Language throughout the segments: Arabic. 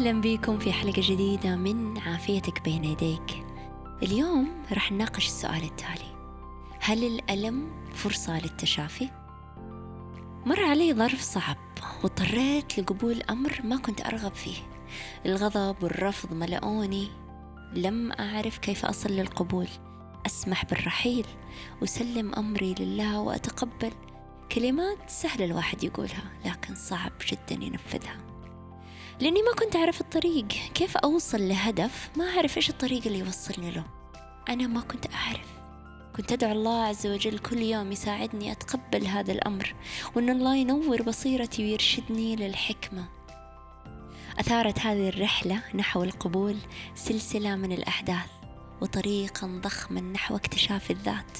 أهلا بكم في حلقة جديدة من عافيتك بين يديك. اليوم راح نناقش السؤال التالي. هل الألم فرصة للتشافي؟ مر علي ظرف صعب واضطريت لقبول أمر ما كنت أرغب فيه. الغضب والرفض ملأوني لم أعرف كيف أصل للقبول. أسمح بالرحيل وسلم أمري لله وأتقبل. كلمات سهل الواحد يقولها لكن صعب جدا ينفذها. لأني ما كنت أعرف الطريق. كيف أوصل لهدف؟ ما أعرف إيش الطريق اللي يوصلني له. أنا ما كنت أعرف. كنت أدعو الله عز وجل كل يوم يساعدني أتقبل هذا الأمر وأن الله ينور بصيرتي ويرشدني للحكمة. أثارت هذه الرحلة نحو القبول سلسلة من الأحداث وطريقا ضخما نحو اكتشاف الذات.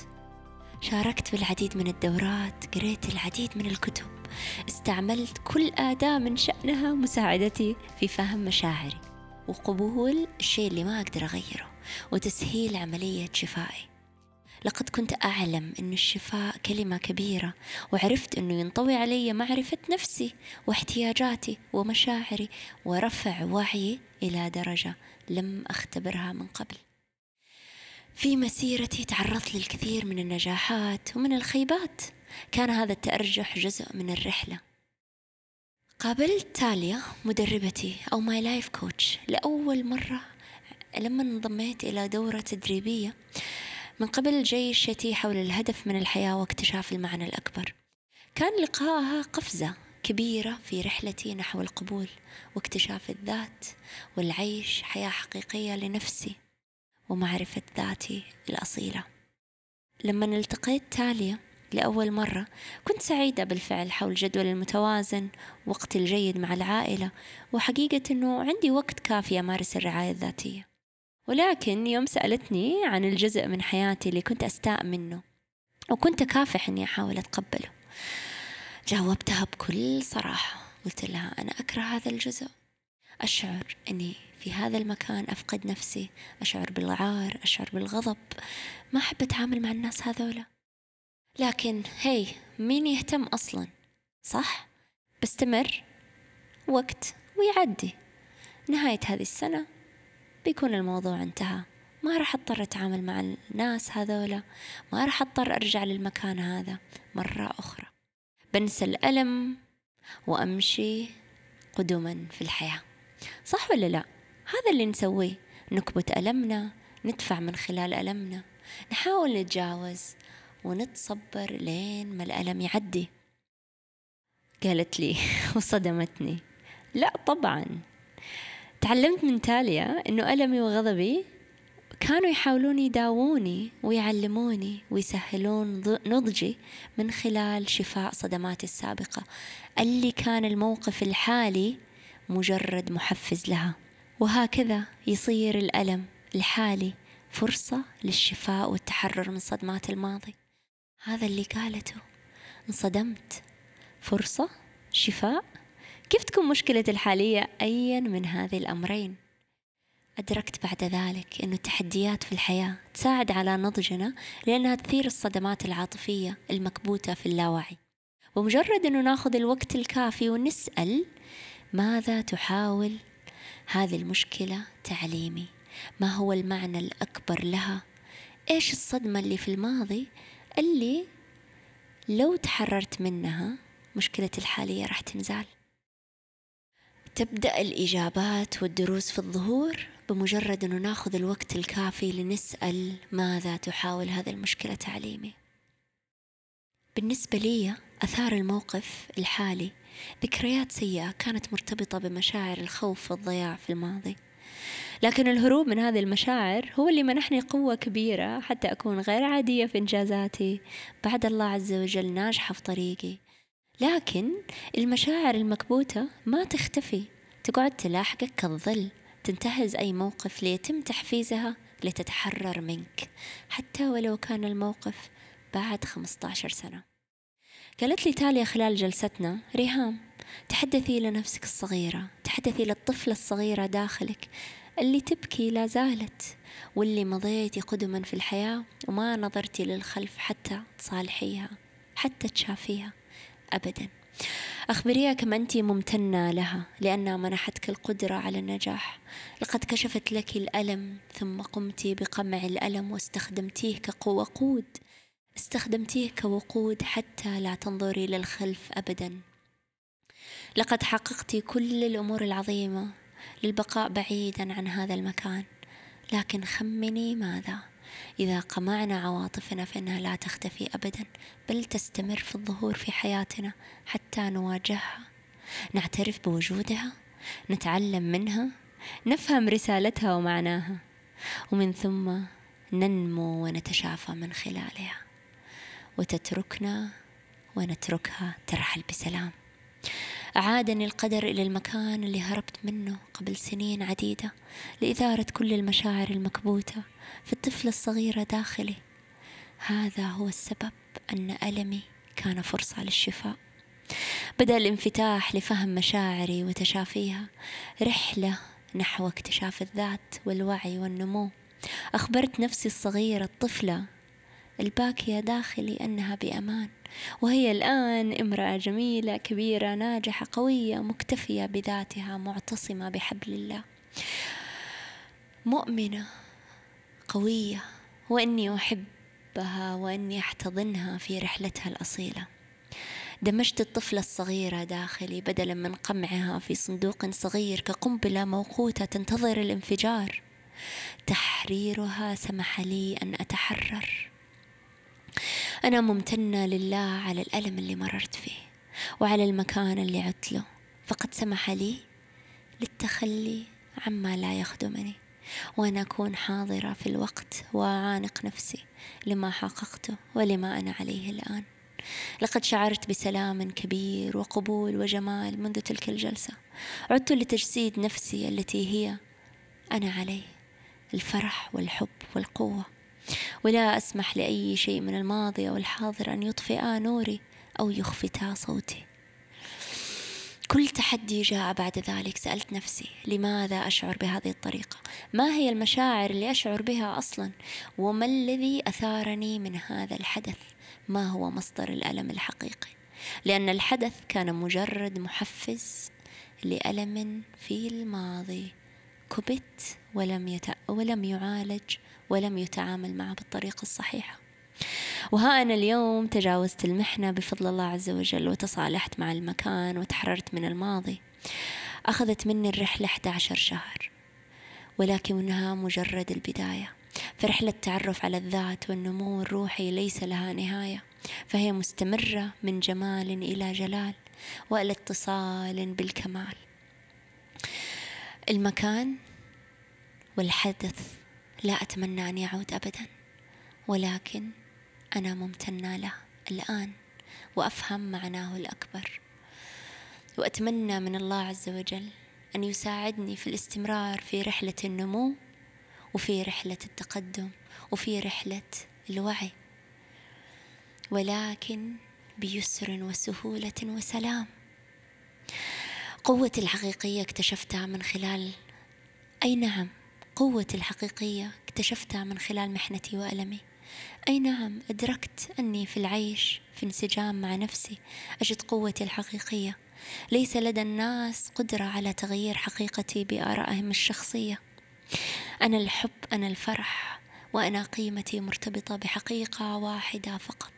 شاركت بالعديد من الدورات قريت العديد من الكتب. استعملت كل أداة من شأنها مساعدتي في فهم مشاعري وقبول الشيء اللي ما أقدر أغيره وتسهيل عملية شفائي. لقد كنت أعلم أن الشفاء كلمة كبيرة وعرفت أنه ينطوي علي معرفة نفسي واحتياجاتي ومشاعري ورفع وعيي إلى درجة لم أختبرها من قبل. في مسيرتي تعرضت للكثير من النجاحات ومن الخيبات. كان هذا التأرجح جزء من الرحلة. قابلت تاليا مدربتي أو my life coach لأول مرة لما انضميت إلى دورة تدريبية من قبل جاي شيتي حول الهدف من الحياة واكتشاف المعنى الأكبر. كان لقائها قفزة كبيرة في رحلتي نحو القبول واكتشاف الذات والعيش حياة حقيقية لنفسي ومعرفة ذاتي الأصيلة. لما التقيت تاليا لأول مرة. كنت سعيدة بالفعل حول جدول المتوازن وقتي الجيد مع العائلة وحقيقة أنه عندي وقت كافي أمارس الرعاية الذاتية. ولكن يوم سألتني عن الجزء من حياتي اللي كنت أستاء منه وكنت أكافح أني أحاول أتقبله جاوبتها بكل صراحة. قلت لها أنا أكره هذا الجزء. أشعر أني في هذا المكان أفقد نفسي. أشعر بالعار أشعر بالغضب. ما أحب أتعامل مع الناس هذولا. لكن هي مين يهتم أصلا؟ صح؟ بستمر. وقت ويعدي. نهاية هذه السنة بيكون الموضوع انتهى. ما راح أضطر أتعامل مع الناس هذولا. ما راح أضطر أرجع للمكان هذا مرة أخرى. بنسى الألم وأمشي قدما في الحياة. صح ولا لا؟ هذا اللي نسويه. نكبت ألمنا ندفع من خلال ألمنا. نحاول نتجاوز ونتصبر لين ما الألم يعدي. قالت لي وصدمتني. لا طبعا. تعلمت من تاليا أنه ألمي وغضبي كانوا يحاولون يداووني ويعلموني ويسهلون نضجي من خلال شفاء صدماتي السابقة. اللي كان الموقف الحالي مجرد محفز لها. وهكذا يصير الألم الحالي فرصة للشفاء والتحرر من صدمات الماضي. هذا اللي قالته. انصدمت. فرصة؟ شفاء؟ كيف تكون مشكلتي الحالية؟ أيا من هذه الأمرين؟ أدركت بعد ذلك أن التحديات في الحياة تساعد على نضجنا لأنها تثير الصدمات العاطفية المكبوتة في اللاوعي. ومجرد أنه ناخذ الوقت الكافي ونسأل ماذا تحاول؟ هذه المشكلة تعليمي. ما هو المعنى الأكبر لها؟ إيش الصدمة اللي في الماضي اللي لو تحررت منها مشكلتي الحالية راح تنزال. تبدأ الإجابات والدروس في الظهور بمجرد أنه ناخذ الوقت الكافي لنسأل ماذا تحاول هذه المشكلة تعليمي. بالنسبة لي أثار الموقف الحالي ذكريات سيئة كانت مرتبطة بمشاعر الخوف والضياع في الماضي. لكن الهروب من هذه المشاعر هو اللي منحني قوة كبيرة حتى أكون غير عادية في إنجازاتي. بعد الله عز وجل ناجحة في طريقي. لكن المشاعر المكبوتة ما تختفي. تقعد تلاحقك كالظل. تنتهز أي موقف ليتم تحفيزها لتتحرر منك. حتى ولو كان الموقف بعد 15 سنة. قالت لي تاليا خلال جلستنا. ريهام تحدثي لنفسك الصغيرة تحدثي للطفلة الصغيرة داخلك. اللي تبكي لا زالت واللي مضيتي قدما في الحياة وما نظرتي للخلف حتى تصالحيها حتى تشافيها. أبدا. أخبريها كم أنت ممتنة لها لأنها منحتك القدرة على النجاح. لقد كشفت لك الألم ثم قمت بقمع الألم واستخدمتيه كوقود استخدمتيه كوقود حتى لا تنظري للخلف أبدا. لقد حققت كل الأمور العظيمة للبقاء بعيدا عن هذا المكان. لكن خمني ماذا؟ إذا قمعنا عواطفنا فإنها لا تختفي أبدا بل تستمر في الظهور في حياتنا حتى نواجهها. نعترف بوجودها؟ نتعلم منها؟ نفهم رسالتها ومعناها؟ ومن ثم ننمو ونتشافى من خلالها. وتتركنا ونتركها ترحل بسلام. أعادني القدر إلى المكان اللي هربت منه قبل سنين عديدة لإثارة كل المشاعر المكبوتة في الطفلة الصغيرة داخلي. هذا هو السبب أن ألمي كان فرصة للشفاء. بدأ الانفتاح لفهم مشاعري وتشافيها. رحلة نحو اكتشاف الذات والوعي والنمو. أخبرت نفسي الصغيرة الطفلة الباكية داخلي أنها بأمان. وهي الآن امرأة جميلة كبيرة ناجحة قوية مكتفية بذاتها معتصمة بحبل الله. مؤمنة قوية وإني أحبها وإني أحتضنها في رحلتها الأصيلة. دمجت الطفلة الصغيرة داخلي بدلا من قمعها في صندوق صغير كقنبلة موقوتة تنتظر الانفجار. تحريرها سمح لي أن أتحرر. أنا ممتنة لله على الألم اللي مررت فيه وعلى المكان اللي عدت له فقد سمح لي للتخلي عما لا يخدمني وأن أكون حاضرة في الوقت وأعانق نفسي لما حققته ولما أنا عليه الآن. لقد شعرت بسلام كبير وقبول وجمال منذ تلك الجلسة. عدت لتجسيد نفسي التي هي أنا عليه الفرح والحب والقوة. ولا أسمح لأي شيء من الماضي أو الحاضر أن يطفئ نوري أو يخفتا صوتي. كل تحدي جاء بعد ذلك. سألت نفسي لماذا أشعر بهذه الطريقة؟ ما هي المشاعر اللي أشعر بها أصلا؟ وما الذي أثارني من هذا الحدث؟ ما هو مصدر الألم الحقيقي؟ لأن الحدث كان مجرد محفز لألم في الماضي. كبت ولم, يت... ولم يعالج ولم يتعامل معه بالطريقة الصحيحة. وها أنا اليوم تجاوزت المحنة بفضل الله عز وجل وتصالحت مع المكان وتحررت من الماضي. أخذت مني الرحلة 11 شهر ولكنها مجرد البداية. فرحلة التعرف على الذات والنمو الروحي ليس لها نهاية فهي مستمرة من جمال إلى جلال وإلى اتصال بالكمال. المكان والحدث لا أتمنى أن يعود أبدا ولكن أنا ممتنة له الآن وأفهم معناه الأكبر. وأتمنى من الله عز وجل أن يساعدني في الاستمرار في رحلة النمو وفي رحلة التقدم وفي رحلة الوعي. ولكن بيسر وسهولة وسلام. قوتي الحقيقية اكتشفتها من خلال أي نعم قوتي الحقيقية اكتشفتها من خلال محنتي وألمي. أي نعم أدركت أني في العيش في انسجام مع نفسي أجد قوتي الحقيقية. ليس لدى الناس قدرة على تغيير حقيقتي بآرائهم الشخصية. أنا الحب أنا الفرح وأنا قيمتي مرتبطة بحقيقة واحدة فقط.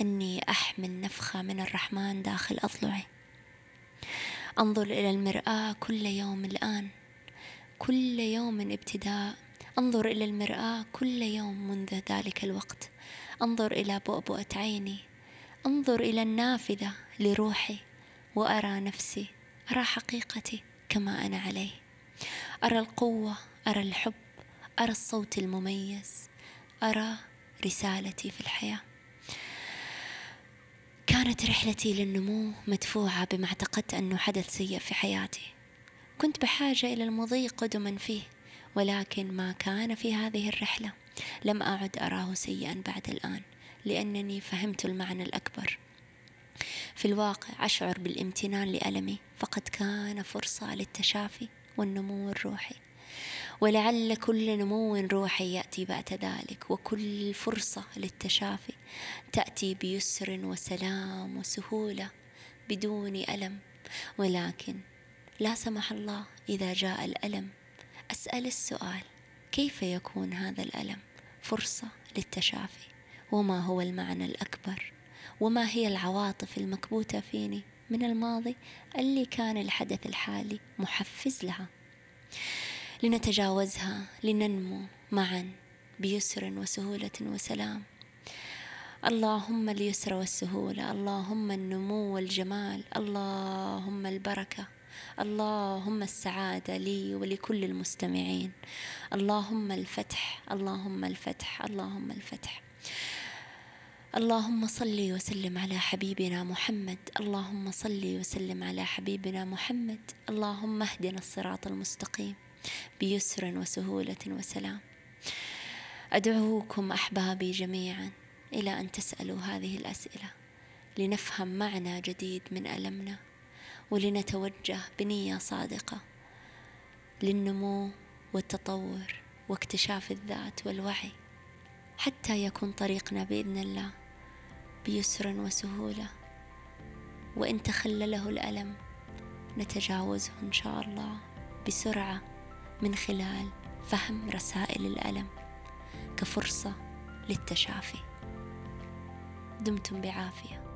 أني أحمل نفخة من الرحمن داخل أضلعي. أنظر إلى المرآة كل يوم الآن. كل يوم ابتداء انظر إلى المرآة كل يوم منذ ذلك الوقت. انظر إلى بؤبؤة عيني. انظر إلى النافذة لروحي. وأرى نفسي أرى حقيقتي كما أنا عليه. أرى القوة أرى الحب أرى الصوت المميز. أرى رسالتي في الحياة. كانت رحلتي للنمو مدفوعة بما اعتقدت أنه حدث سيء في حياتي. كنت بحاجة إلى المضي قدما فيه ولكن ما كان في هذه الرحلة. لم أعد أراه سيئا بعد الآن لأنني فهمت المعنى الأكبر. في الواقع أشعر بالامتنان لألمي فقد كان فرصة للتشافي والنمو الروحي. ولعل كل نمو روحي يأتي بعد ذلك وكل فرصة للتشافي تأتي بيسر وسلام وسهولة بدون ألم. ولكن لا سمح الله إذا جاء الألم. أسأل السؤال كيف يكون هذا الألم؟ فرصة للتشافي. وما هو المعنى الأكبر؟ وما هي العواطف المكبوتة فيني؟ من الماضي اللي كان الحدث الحالي محفز لها. لنتجاوزها لننمو معا بيسر وسهولة وسلام. اللهم اليسر والسهولة اللهم النمو والجمال اللهم البركة. اللهم السعادة لي ولكل المستمعين. اللهم الفتح اللهم الفتح اللهم الفتح. اللهم صل وسلم على حبيبنا محمد. اللهم صل وسلم على حبيبنا محمد. اللهم اهدنا الصراط المستقيم بيسر وسهولة وسلام. أدعوكم أحبابي جميعا إلى أن تسألوا هذه الأسئلة لنفهم معنى جديد من ألمنا. ولنتوجه بنية صادقة للنمو والتطور واكتشاف الذات والوعي حتى يكون طريقنا بإذن الله بيسر وسهولة. وإن تخلله الألم نتجاوزه إن شاء الله بسرعة من خلال فهم رسائل الألم كفرصة للتشافي. دمتم بعافية.